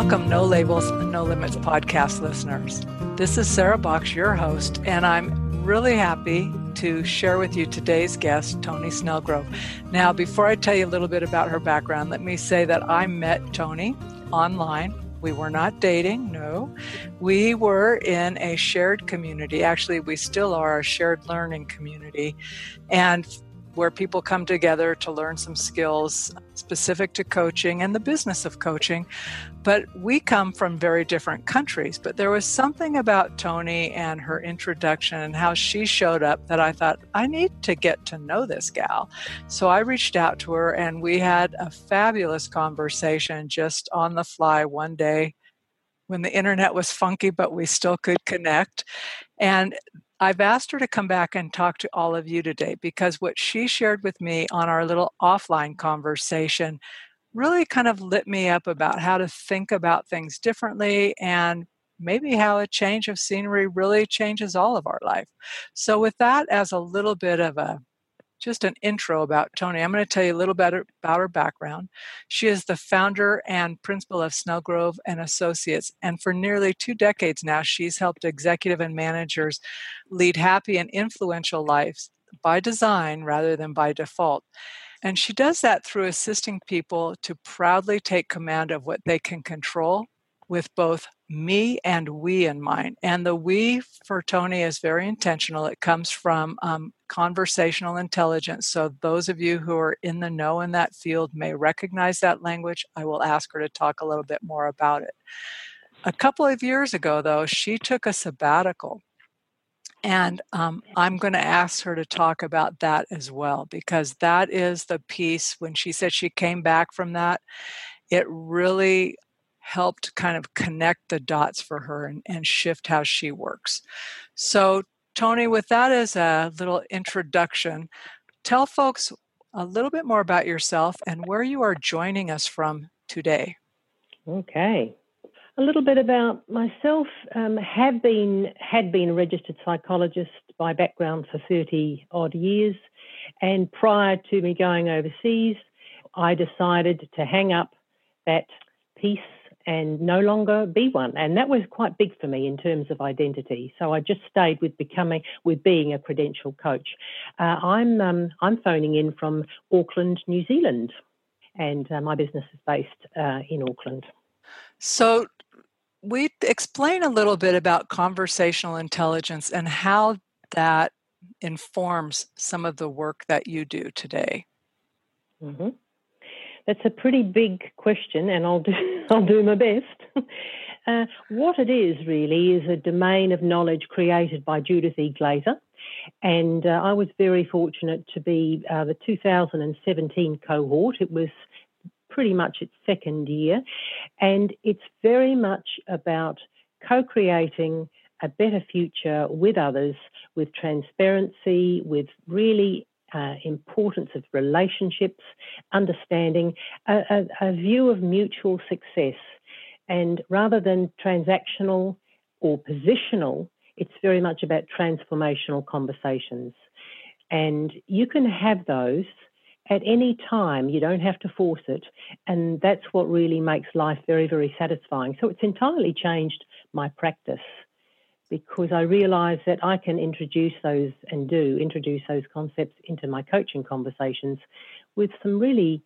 Welcome, No Labels, and No Limits podcast listeners. This is Sarah Box, your host, and I'm really happy to share with you today's guest, Tony Snellgrove. Now, before I tell you a little bit about her background, let me say that I met Tony online. We were not dating, no. We were in a shared community. Actually, we still are a shared learning community. And where people come together to learn some skills specific to coaching and the business of coaching. But we come from very different countries. But there was something about Tony and her introduction and how she showed up that I thought, I need to get to know this gal. So I reached out to her and we had a fabulous conversation just on the fly one day when the internet was funky, but we still could connect. And I've asked her to come back and talk to all of you today because what she shared with me on our little offline conversation really kind of lit me up about how to think about things differently and maybe how a change of scenery really changes all of our life. So, with that as a little bit of a just an intro about Tony. I'm going to tell you a little bit about her background. She is the founder and principal of Snellgrove and Associates, and for nearly two decades now, she's helped executive and managers lead happy and influential lives by design rather than by default. And she does that through assisting people to proudly take command of what they can control with both me and we in mind. And the we for Tony is very intentional. It comes from um, conversational intelligence. So, those of you who are in the know in that field may recognize that language. I will ask her to talk a little bit more about it. A couple of years ago, though, she took a sabbatical. And um, I'm going to ask her to talk about that as well, because that is the piece when she said she came back from that. It really helped kind of connect the dots for her and, and shift how she works. So, Tony, with that as a little introduction, tell folks a little bit more about yourself and where you are joining us from today. Okay. A little bit about myself. Um, have been had been a registered psychologist by background for thirty odd years, and prior to me going overseas, I decided to hang up that piece and no longer be one. And that was quite big for me in terms of identity. So I just stayed with becoming, with being a credential coach. Uh, I'm um, I'm phoning in from Auckland, New Zealand, and uh, my business is based uh, in Auckland. So we explain a little bit about conversational intelligence and how that informs some of the work that you do today. Mm-hmm. That's a pretty big question, and I'll do I'll do my best. Uh, what it is really is a domain of knowledge created by Judith E. Glaser, and uh, I was very fortunate to be uh, the 2017 cohort. It was pretty much its second year, and it's very much about co-creating a better future with others, with transparency, with really uh, importance of relationships, understanding, a, a, a view of mutual success. And rather than transactional or positional, it's very much about transformational conversations. And you can have those at any time. You don't have to force it. And that's what really makes life very, very satisfying. So it's entirely changed my practice because I realise that I can introduce those and do introduce those concepts into my coaching conversations with some really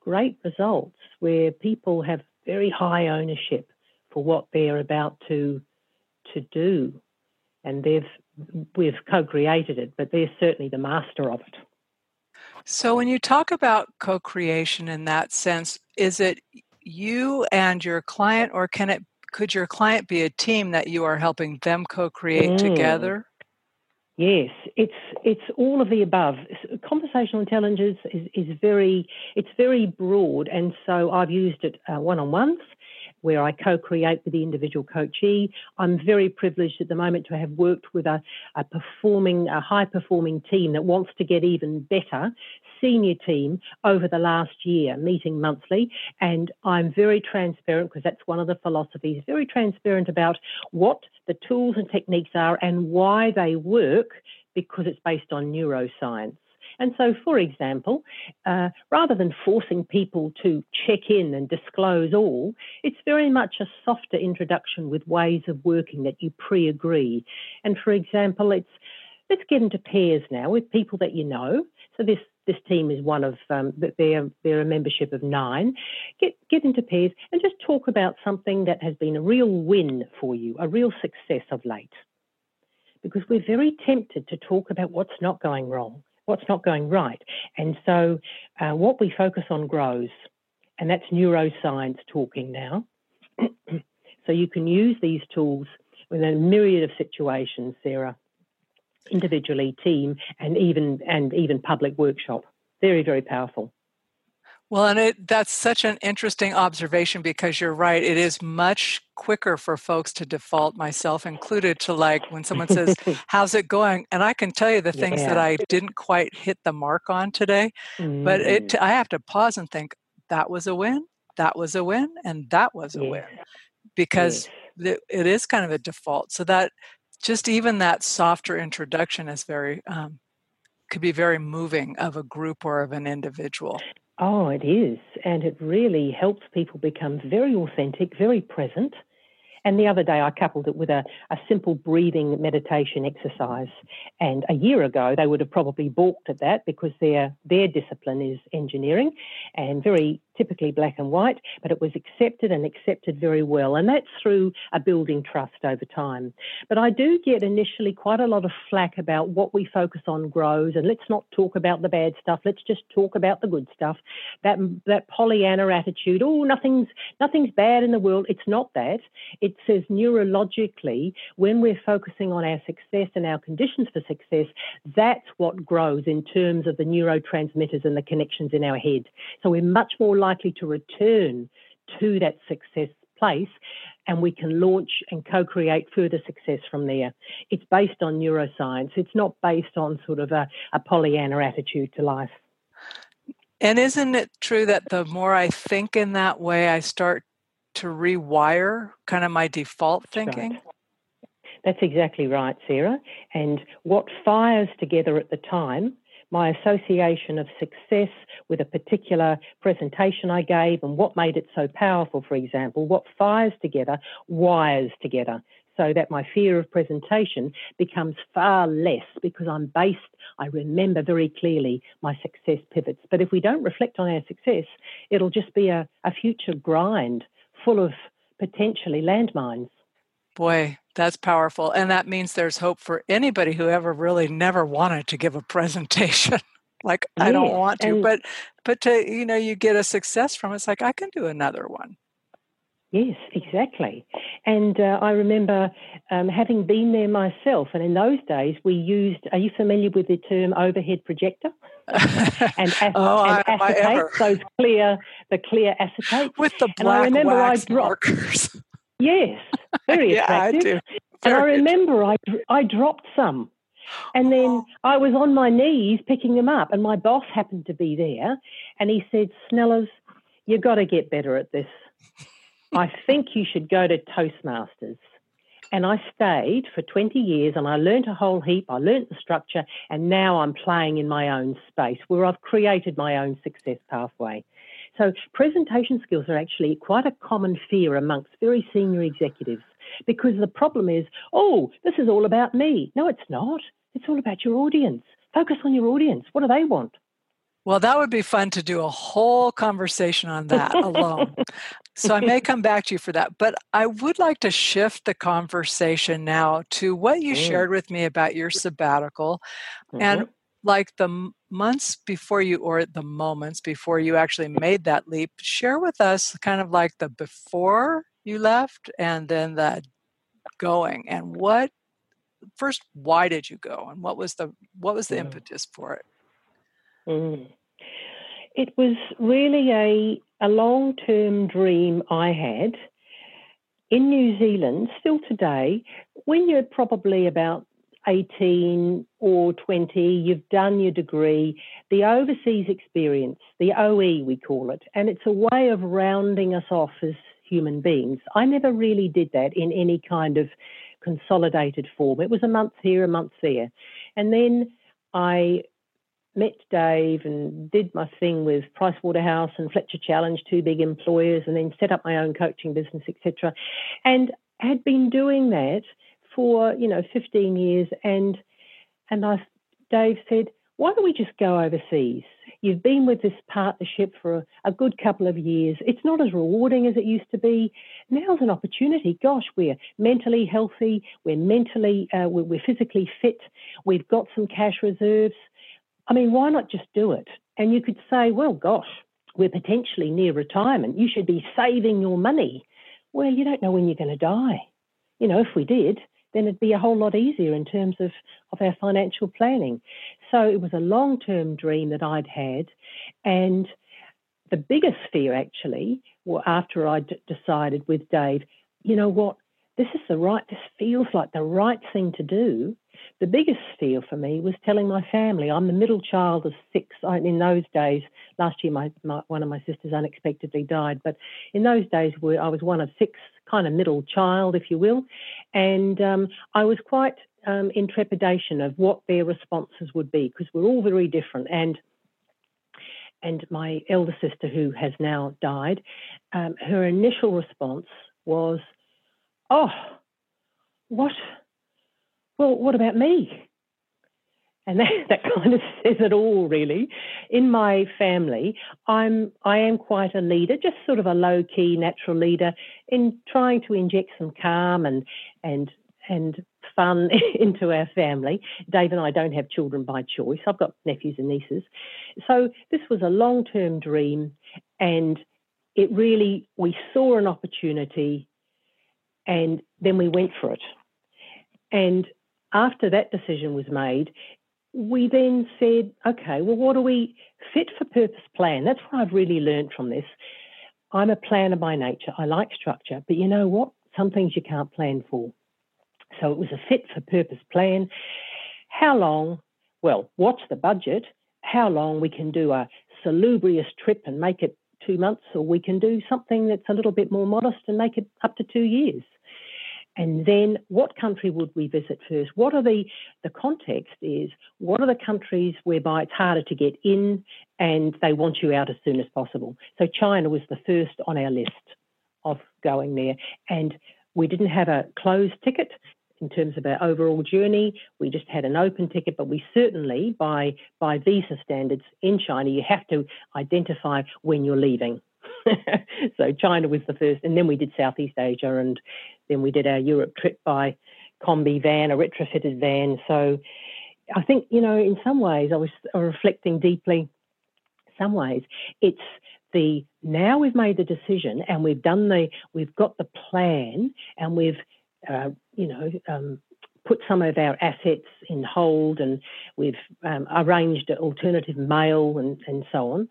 great results where people have very high ownership for what they're about to to do. And they've we've co-created it but they're certainly the master of it. So when you talk about co-creation in that sense is it you and your client or can it could your client be a team that you are helping them co-create mm. together? Yes, it's it's all of the above. Conversational intelligence is, is very it's very broad, and so I've used it uh, one-on-ones where I co-create with the individual coachee. I'm very privileged at the moment to have worked with a, a performing, a high-performing team that wants to get even better senior team over the last year, meeting monthly. And I'm very transparent because that's one of the philosophies, very transparent about what the tools and techniques are and why they work because it's based on neuroscience. And so, for example, uh, rather than forcing people to check in and disclose all, it's very much a softer introduction with ways of working that you pre agree. And for example, it's let's get into pairs now with people that you know. So this this team is one of um, they're they're a membership of nine. Get get into pairs and just talk about something that has been a real win for you, a real success of late. Because we're very tempted to talk about what's not going wrong, what's not going right, and so uh, what we focus on grows, and that's neuroscience talking now. so you can use these tools in a myriad of situations, Sarah individually, team, and even and even public workshop. Very very powerful. Well, and it, that's such an interesting observation because you're right. It is much quicker for folks to default, myself included, to like when someone says, How's it going? And I can tell you the things yeah. that I didn't quite hit the mark on today. Mm. But it, mm. I have to pause and think, That was a win, that was a win, and that was a yeah. win. Because yeah. it is kind of a default. So that just even that softer introduction is very um, could be very moving of a group or of an individual. Oh, it is. And it really helps people become very authentic, very present, and the other day, I coupled it with a, a simple breathing meditation exercise. And a year ago, they would have probably balked at that because their, their discipline is engineering and very typically black and white, but it was accepted and accepted very well. And that's through a building trust over time. But I do get initially quite a lot of flack about what we focus on grows and let's not talk about the bad stuff. Let's just talk about the good stuff. That, that Pollyanna attitude, oh, nothing's, nothing's bad in the world. It's not that. It says neurologically, when we're focusing on our success and our conditions for success, that's what grows in terms of the neurotransmitters and the connections in our head. So we're much more likely to return to that success place and we can launch and co create further success from there. It's based on neuroscience, it's not based on sort of a, a Pollyanna attitude to life. And isn't it true that the more I think in that way, I start to rewire kind of my default thinking? Right. That's exactly right, Sarah. And what fires together at the time, my association of success with a particular presentation I gave and what made it so powerful, for example, what fires together wires together so that my fear of presentation becomes far less because I'm based, I remember very clearly my success pivots. But if we don't reflect on our success, it'll just be a, a future grind full of potentially landmines. Boy, that's powerful. And that means there's hope for anybody who ever really never wanted to give a presentation. like I don't want to, but but to you know, you get a success from it. It's like I can do another one. Yes, exactly. And uh, I remember um, having been there myself, and in those days we used. Are you familiar with the term overhead projector? and, ac- oh, and acetate, those clear, the clear acetate with the black and I remember wax I dropped, markers. Yes, very yeah, attractive. I do. Very and I remember I I dropped some. And then oh. I was on my knees picking them up, and my boss happened to be there, and he said, "Snellers, you've got to get better at this." I think you should go to Toastmasters. And I stayed for 20 years and I learned a whole heap. I learned the structure, and now I'm playing in my own space where I've created my own success pathway. So, presentation skills are actually quite a common fear amongst very senior executives because the problem is, oh, this is all about me. No, it's not. It's all about your audience. Focus on your audience. What do they want? Well, that would be fun to do a whole conversation on that alone. so I may come back to you for that. But I would like to shift the conversation now to what you mm. shared with me about your sabbatical mm-hmm. and like the months before you or the moments before you actually made that leap share with us kind of like the before you left and then that going and what first why did you go and what was the what was the mm. impetus for it Mm. It was really a, a long term dream I had in New Zealand, still today, when you're probably about 18 or 20, you've done your degree, the overseas experience, the OE we call it, and it's a way of rounding us off as human beings. I never really did that in any kind of consolidated form. It was a month here, a month there. And then I met Dave and did my thing with Pricewaterhouse and Fletcher Challenge, two big employers, and then set up my own coaching business, etc. And had been doing that for you know 15 years, and and I, Dave said, why don't we just go overseas? You've been with this partnership for a, a, good couple of years. It's not as rewarding as it used to be. Now's an opportunity. Gosh, we're mentally healthy. We're mentally, uh, we're, we're physically fit. We've got some cash reserves. I mean, why not just do it? And you could say, well, gosh, we're potentially near retirement. You should be saving your money. Well, you don't know when you're going to die. You know, if we did, then it'd be a whole lot easier in terms of, of our financial planning. So it was a long term dream that I'd had. And the biggest fear, actually, after I d- decided with Dave, you know what, this is the right, this feels like the right thing to do. The biggest fear for me was telling my family. I'm the middle child of six. In those days, last year, my, my one of my sisters unexpectedly died, but in those days, I was one of six, kind of middle child, if you will, and um, I was quite um, in trepidation of what their responses would be because we're all very different and and my elder sister who has now died, um, her initial response was, "Oh, what well, what about me? And that, that kind of says it all, really. In my family, I'm I am quite a leader, just sort of a low key natural leader, in trying to inject some calm and and and fun into our family. Dave and I don't have children by choice. I've got nephews and nieces. So this was a long term dream, and it really we saw an opportunity, and then we went for it. And after that decision was made, we then said, okay, well, what do we fit for purpose plan? That's what I've really learned from this. I'm a planner by nature. I like structure, but you know what? Some things you can't plan for. So it was a fit for purpose plan. How long? Well, what's the budget? How long we can do a salubrious trip and make it two months, or we can do something that's a little bit more modest and make it up to two years. And then what country would we visit first? What are the, the context is, what are the countries whereby it's harder to get in and they want you out as soon as possible? So China was the first on our list of going there. And we didn't have a closed ticket in terms of our overall journey. We just had an open ticket, but we certainly, by, by visa standards in China, you have to identify when you're leaving. so China was the first, and then we did Southeast Asia, and then we did our Europe trip by combi van, a retrofitted van. So I think you know, in some ways, I was reflecting deeply. Some ways, it's the now we've made the decision and we've done the we've got the plan and we've uh, you know um, put some of our assets in hold and we've um, arranged alternative mail and, and so on.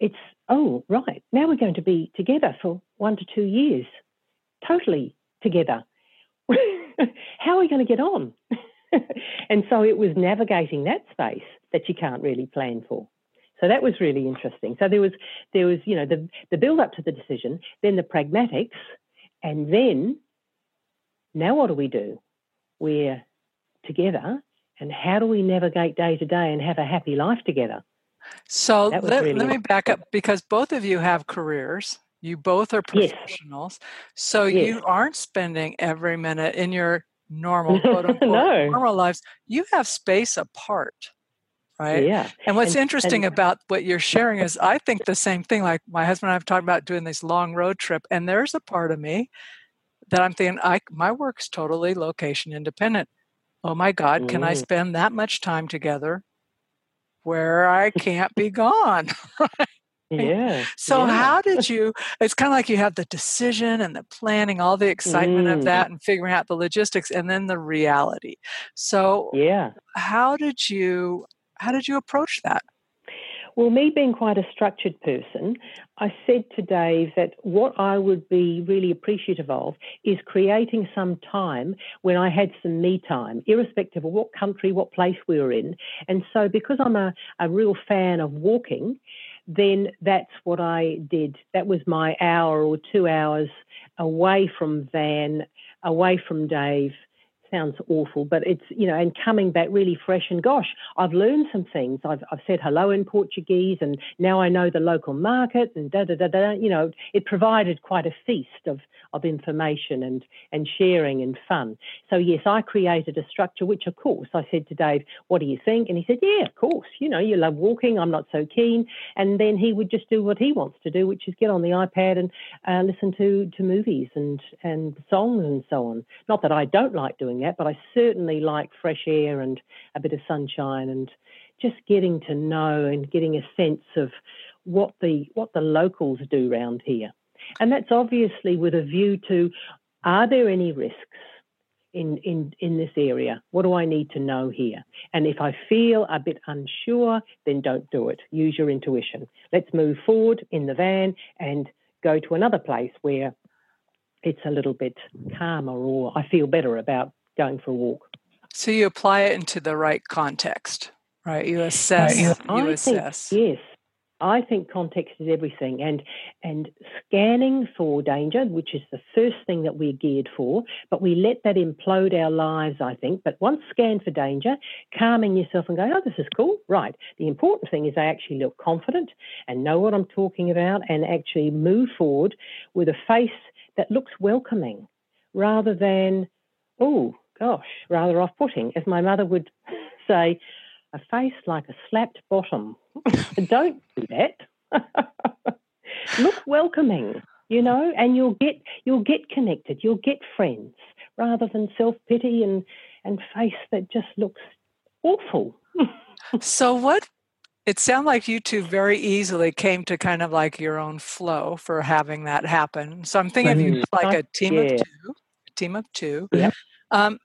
It's oh, right, now we're going to be together for one to two years, totally together. How are we going to get on? and so it was navigating that space that you can't really plan for. So that was really interesting. So there was there was you know the the build up to the decision, then the pragmatics, and then now what do we do? We're together, and how do we navigate day to day and have a happy life together? So let, really let me back up because both of you have careers. You both are professionals. Yes. So yes. you aren't spending every minute in your normal quote unquote no. normal lives. You have space apart. Right. Yeah. And what's and, interesting and, about what you're sharing is I think the same thing. Like my husband and I have talked about doing this long road trip, and there's a part of me that I'm thinking, I my work's totally location independent. Oh my God, mm. can I mm. spend that much time together where I can't be gone. Yeah. So yeah. how did you it's kind of like you have the decision and the planning, all the excitement mm. of that and figuring out the logistics and then the reality. So Yeah. How did you how did you approach that? Well, me being quite a structured person, I said to Dave that what I would be really appreciative of is creating some time when I had some me time, irrespective of what country, what place we were in. And so, because I'm a, a real fan of walking, then that's what I did. That was my hour or two hours away from Van, away from Dave, sounds awful, but it's, you know, and coming back really fresh and gosh, I've learned some things. I've, I've said hello in Portuguese and now I know the local market and da da da da. You know, it provided quite a feast of, of information and, and sharing and fun. So, yes, I created a structure, which of course I said to Dave, What do you think? And he said, Yeah, of course. You know, you love walking. I'm not so keen. And then he would just do what he wants to do, which is get on the iPad and uh, listen to, to movies and, and songs and so on. Not that I don't like doing doing that, but I certainly like fresh air and a bit of sunshine and just getting to know and getting a sense of what the what the locals do around here. And that's obviously with a view to are there any risks in, in, in this area? What do I need to know here? And if I feel a bit unsure, then don't do it. Use your intuition. Let's move forward in the van and go to another place where it's a little bit calmer or I feel better about going for a walk. So you apply it into the right context, right? You assess. Right. You I assess. Think, yes, I think context is everything, and and scanning for danger, which is the first thing that we're geared for, but we let that implode our lives. I think, but once scanned for danger, calming yourself and going, oh, this is cool, right? The important thing is I actually look confident and know what I'm talking about, and actually move forward with a face that looks welcoming, rather than, oh, gosh, rather off putting. As my mother would say, a face like a slapped bottom. Don't do that. Look welcoming, you know, and you'll get you'll get connected, you'll get friends, rather than self pity and and face that just looks awful. so what it sounded like you two very easily came to kind of like your own flow for having that happen. So I'm thinking of you like a team yeah. of two, team of two. Yeah. Um,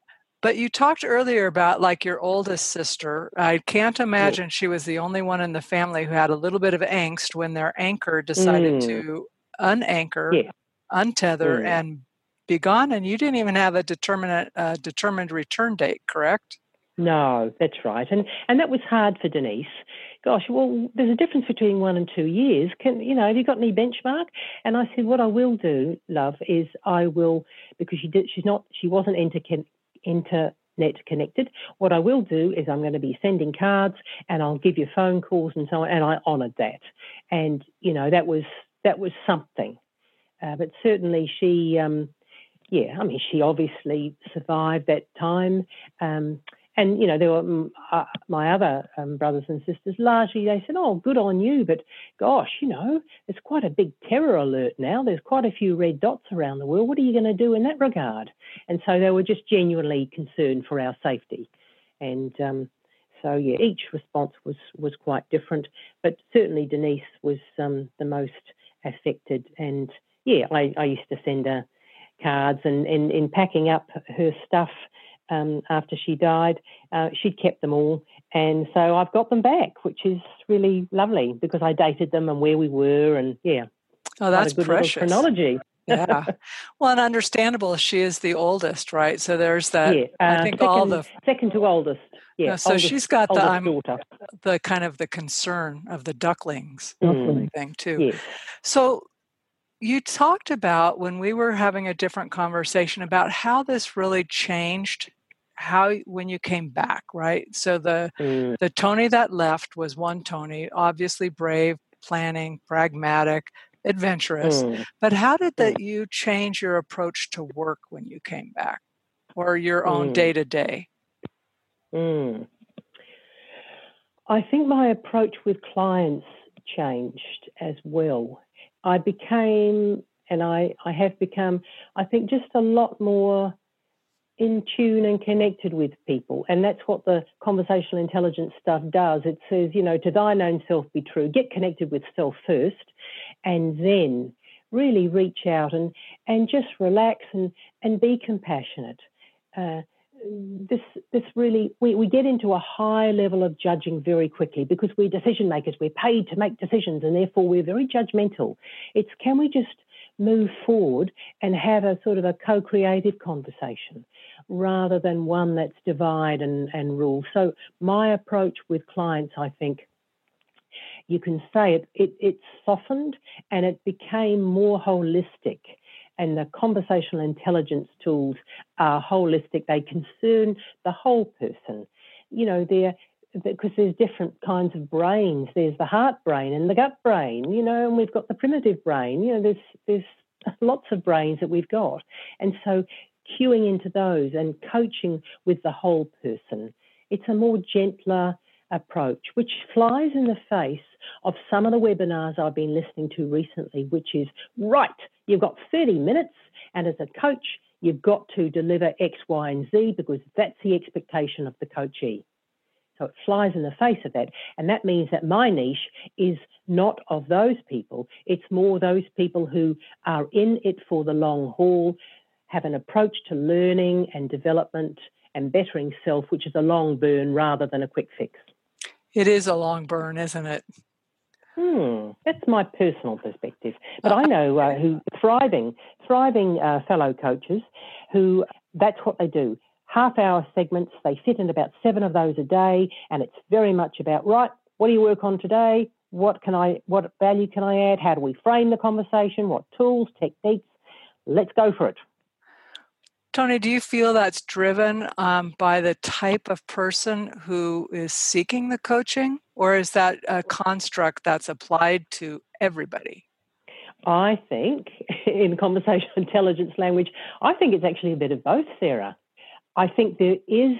but you talked earlier about like your oldest sister. I can't imagine she was the only one in the family who had a little bit of angst when their anchor decided mm. to unanchor, yeah. untether, mm. and be gone. And you didn't even have a determinate uh, determined return date, correct? No, that's right. And and that was hard for Denise. Gosh, well, there's a difference between one and two years. Can you know? Have you got any benchmark? And I said, what I will do, love, is I will because she did. She's not. She wasn't into internet connected. What I will do is I'm going to be sending cards and I'll give you phone calls and so on. And I honoured that, and you know that was that was something. Uh, but certainly she, um, yeah, I mean she obviously survived that time. Um, and you know there were mm, uh, my other um, brothers and sisters largely they said oh good on you but gosh you know it's quite a big terror alert now. There's quite a few red dots around the world. What are you going to do in that regard? And so they were just genuinely concerned for our safety. And um, so yeah each response was was quite different. But certainly denise was um, the most affected. And yeah I, I used to send her cards and in packing up her stuff um, after she died. Uh, she'd kept them all, and so I've got them back, which is really lovely because I dated them and where we were, and yeah. Oh, that's good precious. chronology. yeah. Well, and understandable. She is the oldest, right? So there's that. Yeah. Uh, I think second, all the second to oldest. Yeah. so oldest, she's got the um, the kind of the concern of the ducklings mm. thing too. Yeah. So you talked about when we were having a different conversation about how this really changed how when you came back right? So the mm. the tony that left was one tony obviously brave planning pragmatic adventurous. Mm. but how did that you change your approach to work when you came back or your own day to day i think my approach with clients changed as well I became, and I, I have become, I think, just a lot more in tune and connected with people. And that's what the conversational intelligence stuff does. It says, you know, to thine own self be true, get connected with self first, and then really reach out and, and just relax and, and be compassionate. Uh, this this really we, we get into a high level of judging very quickly because we're decision makers. We're paid to make decisions and therefore we're very judgmental. It's can we just move forward and have a sort of a co-creative conversation rather than one that's divide and, and rule? So my approach with clients i think you can say it, it it softened and it became more holistic And the conversational intelligence tools are holistic. They concern the whole person. You know, they're because there's different kinds of brains. There's the heart brain and the gut brain, you know, and we've got the primitive brain. You know, there's there's lots of brains that we've got. And so cueing into those and coaching with the whole person, it's a more gentler approach, which flies in the face of some of the webinars I've been listening to recently, which is right, you've got 30 minutes, and as a coach, you've got to deliver X, Y, and Z because that's the expectation of the coachee. So it flies in the face of that. And that means that my niche is not of those people. It's more those people who are in it for the long haul, have an approach to learning and development and bettering self, which is a long burn rather than a quick fix. It is a long burn, isn't it? Hmm, that's my personal perspective. But I know uh, who thriving, thriving uh, fellow coaches who that's what they do half hour segments. They fit in about seven of those a day, and it's very much about right. What do you work on today? What can I? What value can I add? How do we frame the conversation? What tools, techniques? Let's go for it. Tony, do you feel that's driven um, by the type of person who is seeking the coaching, or is that a construct that's applied to everybody? I think, in conversational intelligence language, I think it's actually a bit of both, Sarah. I think there is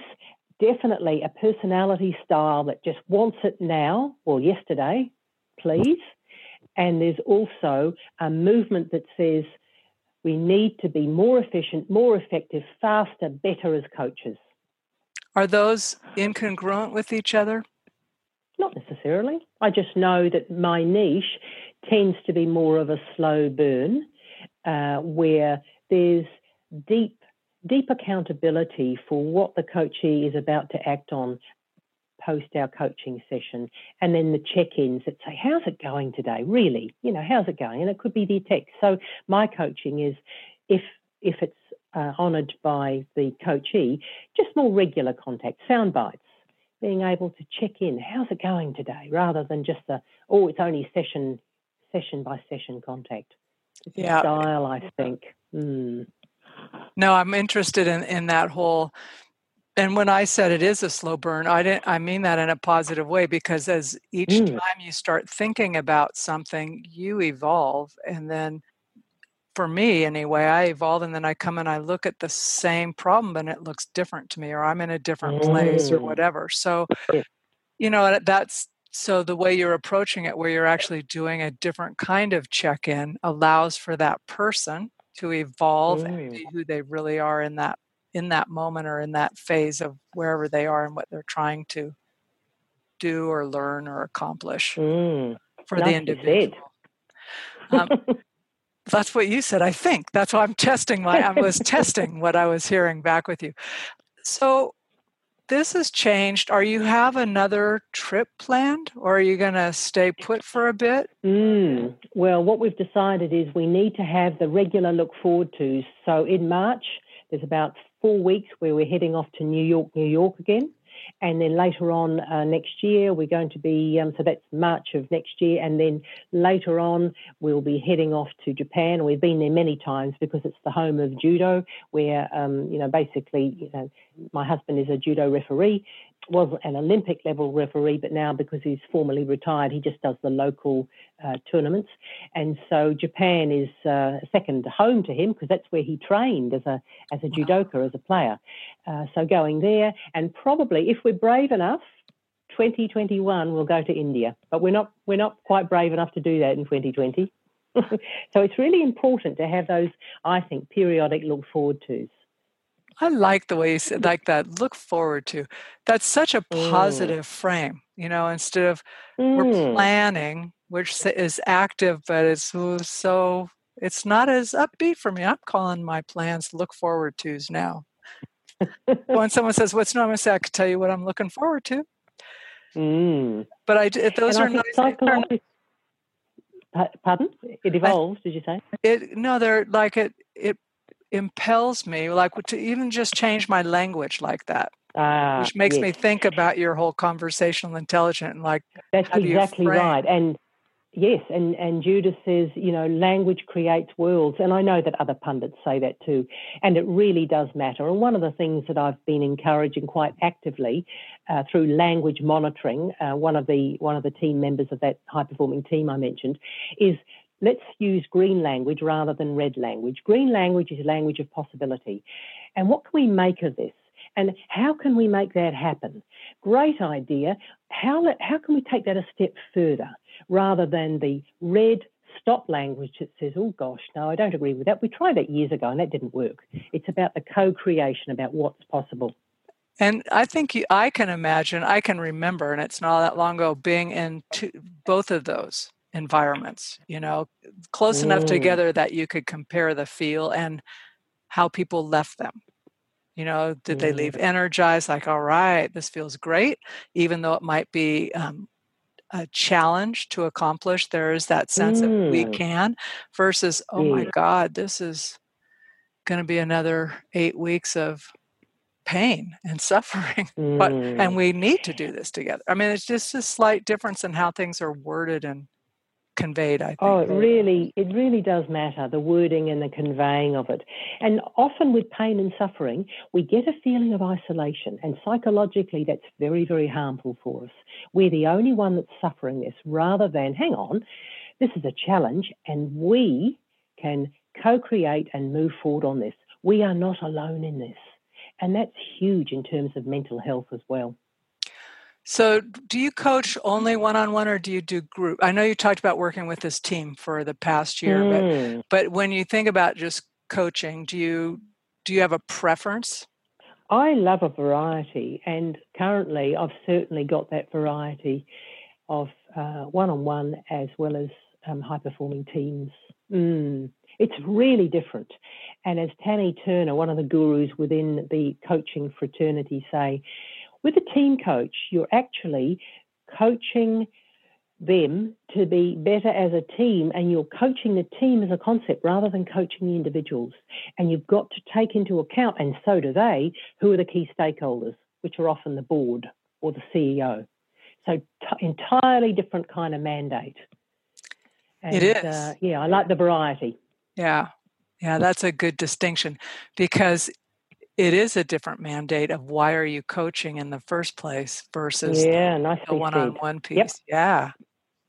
definitely a personality style that just wants it now or yesterday, please. And there's also a movement that says we need to be more efficient, more effective, faster, better as coaches. Are those incongruent with each other? Not necessarily. I just know that my niche tends to be more of a slow burn uh, where there's deep deep accountability for what the coachee is about to act on post our coaching session and then the check-ins that say how's it going today? Really you know how's it going? And it could be the text. So my coaching is if if it's uh, honoured by the coachee just more regular contact sound bites being able to check in how's it going today? rather than just the oh it's only session session by session contact. It's yeah. style i think. Mm. No, I'm interested in, in that whole and when I said it is a slow burn, I didn't I mean that in a positive way because as each mm. time you start thinking about something, you evolve and then for me anyway, I evolve and then I come and I look at the same problem and it looks different to me or I'm in a different mm. place or mm. whatever. So you know that's so the way you're approaching it where you're actually doing a different kind of check-in allows for that person to evolve mm. and be who they really are in that in that moment or in that phase of wherever they are and what they're trying to do or learn or accomplish mm. for the individual. Um, that's what you said. I think that's why I'm testing my. I was testing what I was hearing back with you. So this has changed. Are you have another trip planned, or are you going to stay put for a bit? Mm, well, what we've decided is we need to have the regular look forward to. So in March, there's about four weeks where we're heading off to New York, New York again. And then later on uh, next year, we're going to be, um, so that's March of next year. And then later on, we'll be heading off to Japan. We've been there many times because it's the home of judo, where, um, you know, basically, you know, my husband is a judo referee was an Olympic level referee, but now because he's formally retired, he just does the local uh, tournaments. And so Japan is uh, second home to him because that's where he trained as a as a judoka as a player. Uh, so going there, and probably if we're brave enough, 2021 we'll go to India, but we're not we're not quite brave enough to do that in 2020. so it's really important to have those, I think, periodic look forward tos. I like the way you said like that. Look forward to. That's such a mm. positive mm. frame, you know, instead of mm. we're planning, which is active, but it's so it's not as upbeat for me. I'm calling my plans look forward tos now. when someone says, "What's new?" I'm going to say, "I can tell you what I'm looking forward to." Mm. But I those and are nice. Pardon? It evolves. I, did you say? It no, they're like it. It impels me like to even just change my language like that uh, which makes yes. me think about your whole conversational intelligence and like that's exactly right and Yes, and, and Judith says, you know, language creates worlds. And I know that other pundits say that too. And it really does matter. And one of the things that I've been encouraging quite actively uh, through language monitoring, uh, one of the one of the team members of that high performing team I mentioned, is let's use green language rather than red language. Green language is language of possibility. And what can we make of this? And how can we make that happen? Great idea. How, how can we take that a step further rather than the red stop language that says, oh gosh, no, I don't agree with that. We tried that years ago and that didn't work. It's about the co creation, about what's possible. And I think you, I can imagine, I can remember, and it's not that long ago, being in two, both of those environments, you know, close mm. enough together that you could compare the feel and how people left them. You know, did they leave energized, like, all right, this feels great, even though it might be um, a challenge to accomplish? There is that sense mm. that we can, versus, oh my God, this is going to be another eight weeks of pain and suffering. Mm. But and mm. we need to do this together. I mean, it's just a slight difference in how things are worded and conveyed i oh, think oh it really it really does matter the wording and the conveying of it. And often with pain and suffering we get a feeling of isolation and psychologically that's very very harmful for us. We're the only one that's suffering this rather than hang on this is a challenge and we can co-create and move forward on this. We are not alone in this. And that's huge in terms of mental health as well so, do you coach only one on one or do you do group? I know you talked about working with this team for the past year, mm. but but when you think about just coaching, do you do you have a preference? I love a variety, and currently I've certainly got that variety of one on one as well as um, high performing teams. Mm. It's really different. And as Tammy Turner, one of the gurus within the coaching fraternity, say, with a team coach, you're actually coaching them to be better as a team and you're coaching the team as a concept rather than coaching the individuals. And you've got to take into account, and so do they, who are the key stakeholders, which are often the board or the CEO. So t- entirely different kind of mandate. And, it is. Uh, yeah, I like the variety. Yeah. Yeah, that's a good distinction because it is a different mandate of why are you coaching in the first place versus yeah, the, one-on-one piece. Yep. Yeah,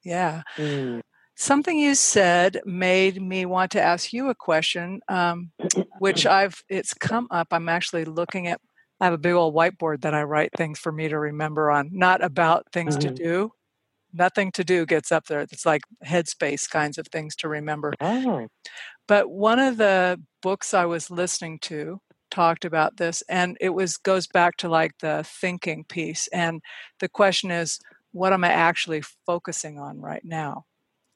yeah. Mm. Something you said made me want to ask you a question, um, which I've it's come up. I'm actually looking at. I have a big old whiteboard that I write things for me to remember on, not about things mm-hmm. to do. Nothing to do gets up there. It's like headspace kinds of things to remember. Oh. But one of the books I was listening to talked about this and it was goes back to like the thinking piece and the question is what am i actually focusing on right now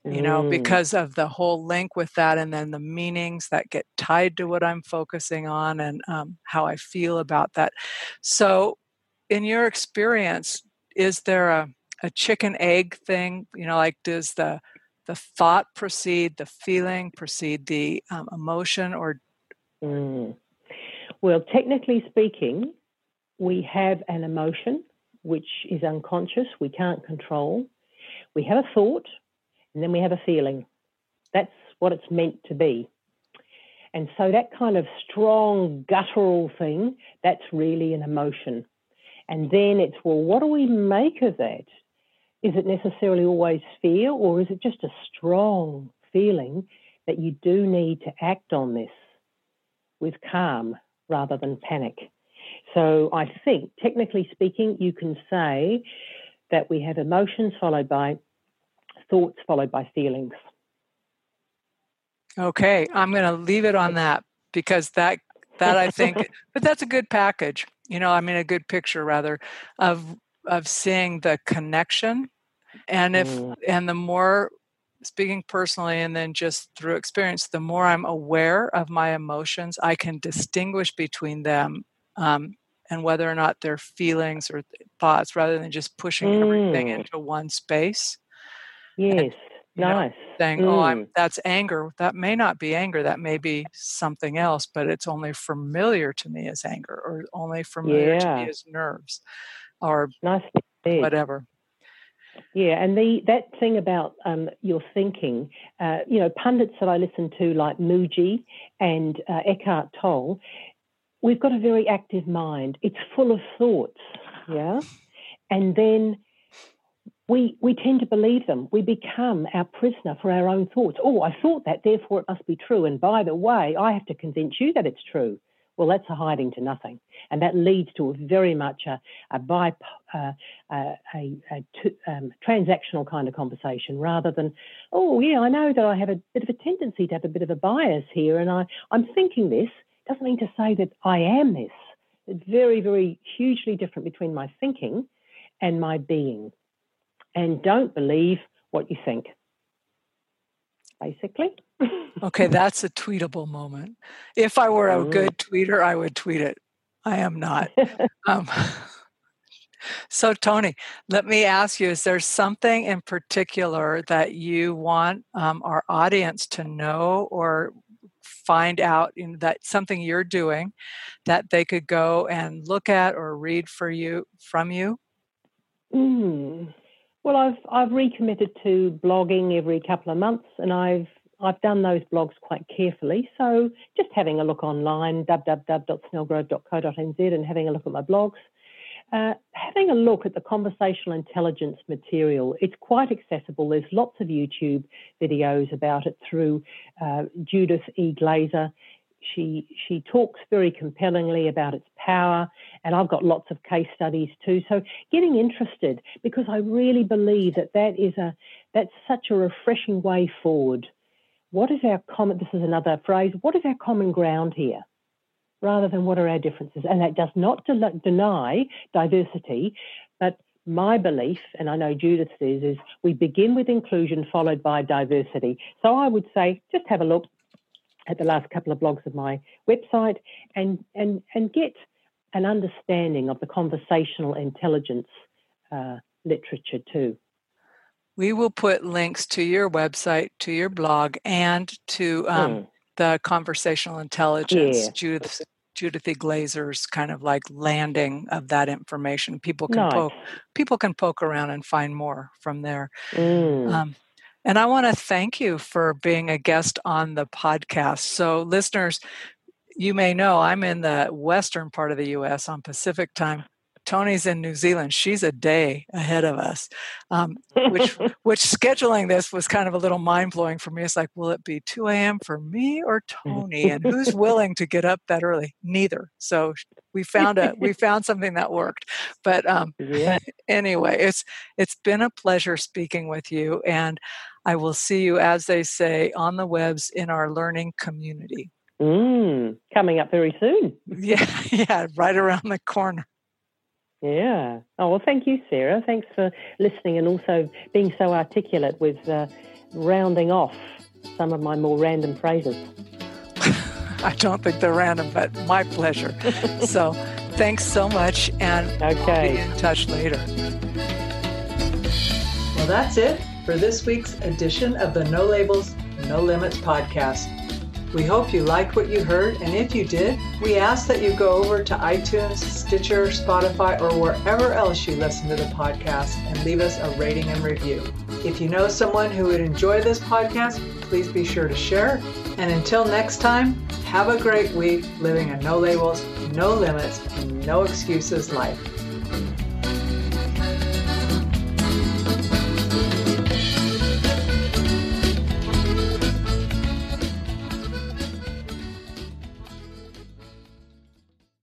you know mm. because of the whole link with that and then the meanings that get tied to what i'm focusing on and um, how i feel about that so in your experience is there a, a chicken egg thing you know like does the the thought precede the feeling precede the um, emotion or mm. Well, technically speaking, we have an emotion which is unconscious, we can't control. We have a thought, and then we have a feeling. That's what it's meant to be. And so that kind of strong guttural thing, that's really an emotion. And then it's, well, what do we make of that? Is it necessarily always fear, or is it just a strong feeling that you do need to act on this with calm rather than panic. So I think, technically speaking, you can say that we have emotions followed by thoughts followed by feelings. Okay, I'm going to leave it on that because that that I think, but that's a good package. You know, I mean, a good picture rather of of seeing the connection, and if mm. and the more speaking personally and then just through experience, the more I'm aware of my emotions, I can distinguish between them um, and whether or not they're feelings or thoughts rather than just pushing mm. everything into one space. Yes. And, nice. Know, saying, mm. "Oh, I'm mm. that's anger." That may not be anger. That may be something else, but it's only familiar to me as anger, or only familiar yeah. to me as nerves, or nice whatever. Yeah, and the that thing about um, your thinking, uh, you know, pundits that I listen to like Mooji and uh, Eckhart Tolle, we've got a very active mind. It's full of thoughts, yeah, and then we we tend to believe them. We become our prisoner for our own thoughts. Oh, I thought that, therefore it must be true. And by the way, I have to convince you that it's true. Well, that's a hiding to nothing, and that leads to a very much a a, bi, uh, um, transactional kind of conversation rather than, oh yeah, I know that I have a bit of a tendency to have a bit of a bias here, and I I'm thinking this doesn't mean to say that I am this. It's very very hugely different between my thinking and my being, and don't believe what you think. Basically okay, that's a tweetable moment. If I were a good tweeter, I would tweet it. I am not. Um, so, Tony, let me ask you is there something in particular that you want um, our audience to know or find out in that something you're doing that they could go and look at or read for you from you? Mm. Well, I've I've recommitted to blogging every couple of months, and I've I've done those blogs quite carefully. So just having a look online, www.snellgrove.co.nz, and having a look at my blogs. Uh, having a look at the conversational intelligence material, it's quite accessible. There's lots of YouTube videos about it through uh, Judith E. Glaser. She she talks very compellingly about its power, and I've got lots of case studies too. So getting interested because I really believe that that is a that's such a refreshing way forward what is our common, this is another phrase, what is our common ground here? Rather than what are our differences. And that does not de- deny diversity, but my belief, and I know Judith's is, is we begin with inclusion followed by diversity. So I would say just have a look at the last couple of blogs of my website and, and, and get an understanding of the conversational intelligence uh, literature too. We will put links to your website, to your blog, and to um, mm. the conversational intelligence, yeah. Judith Judith E. Glaser's kind of like landing of that information. People can nice. poke people can poke around and find more from there. Mm. Um, and I want to thank you for being a guest on the podcast. So, listeners, you may know I'm in the western part of the U.S. on Pacific time. Tony's in New Zealand. She's a day ahead of us, um, which which scheduling this was kind of a little mind blowing for me. It's like, will it be 2 a.m. for me or Tony? And who's willing to get up that early? Neither. So we found a we found something that worked. But um, yeah. anyway, it's it's been a pleasure speaking with you, and I will see you, as they say, on the webs in our learning community. Mm, coming up very soon. yeah, yeah, right around the corner. Yeah. Oh, well, thank you, Sarah. Thanks for listening and also being so articulate with uh, rounding off some of my more random phrases. I don't think they're random, but my pleasure. so thanks so much, and okay. I'll be in touch later. Well, that's it for this week's edition of the No Labels, No Limits podcast. We hope you liked what you heard, and if you did, we ask that you go over to iTunes, Stitcher, Spotify, or wherever else you listen to the podcast and leave us a rating and review. If you know someone who would enjoy this podcast, please be sure to share. And until next time, have a great week living a no labels, no limits, and no excuses life.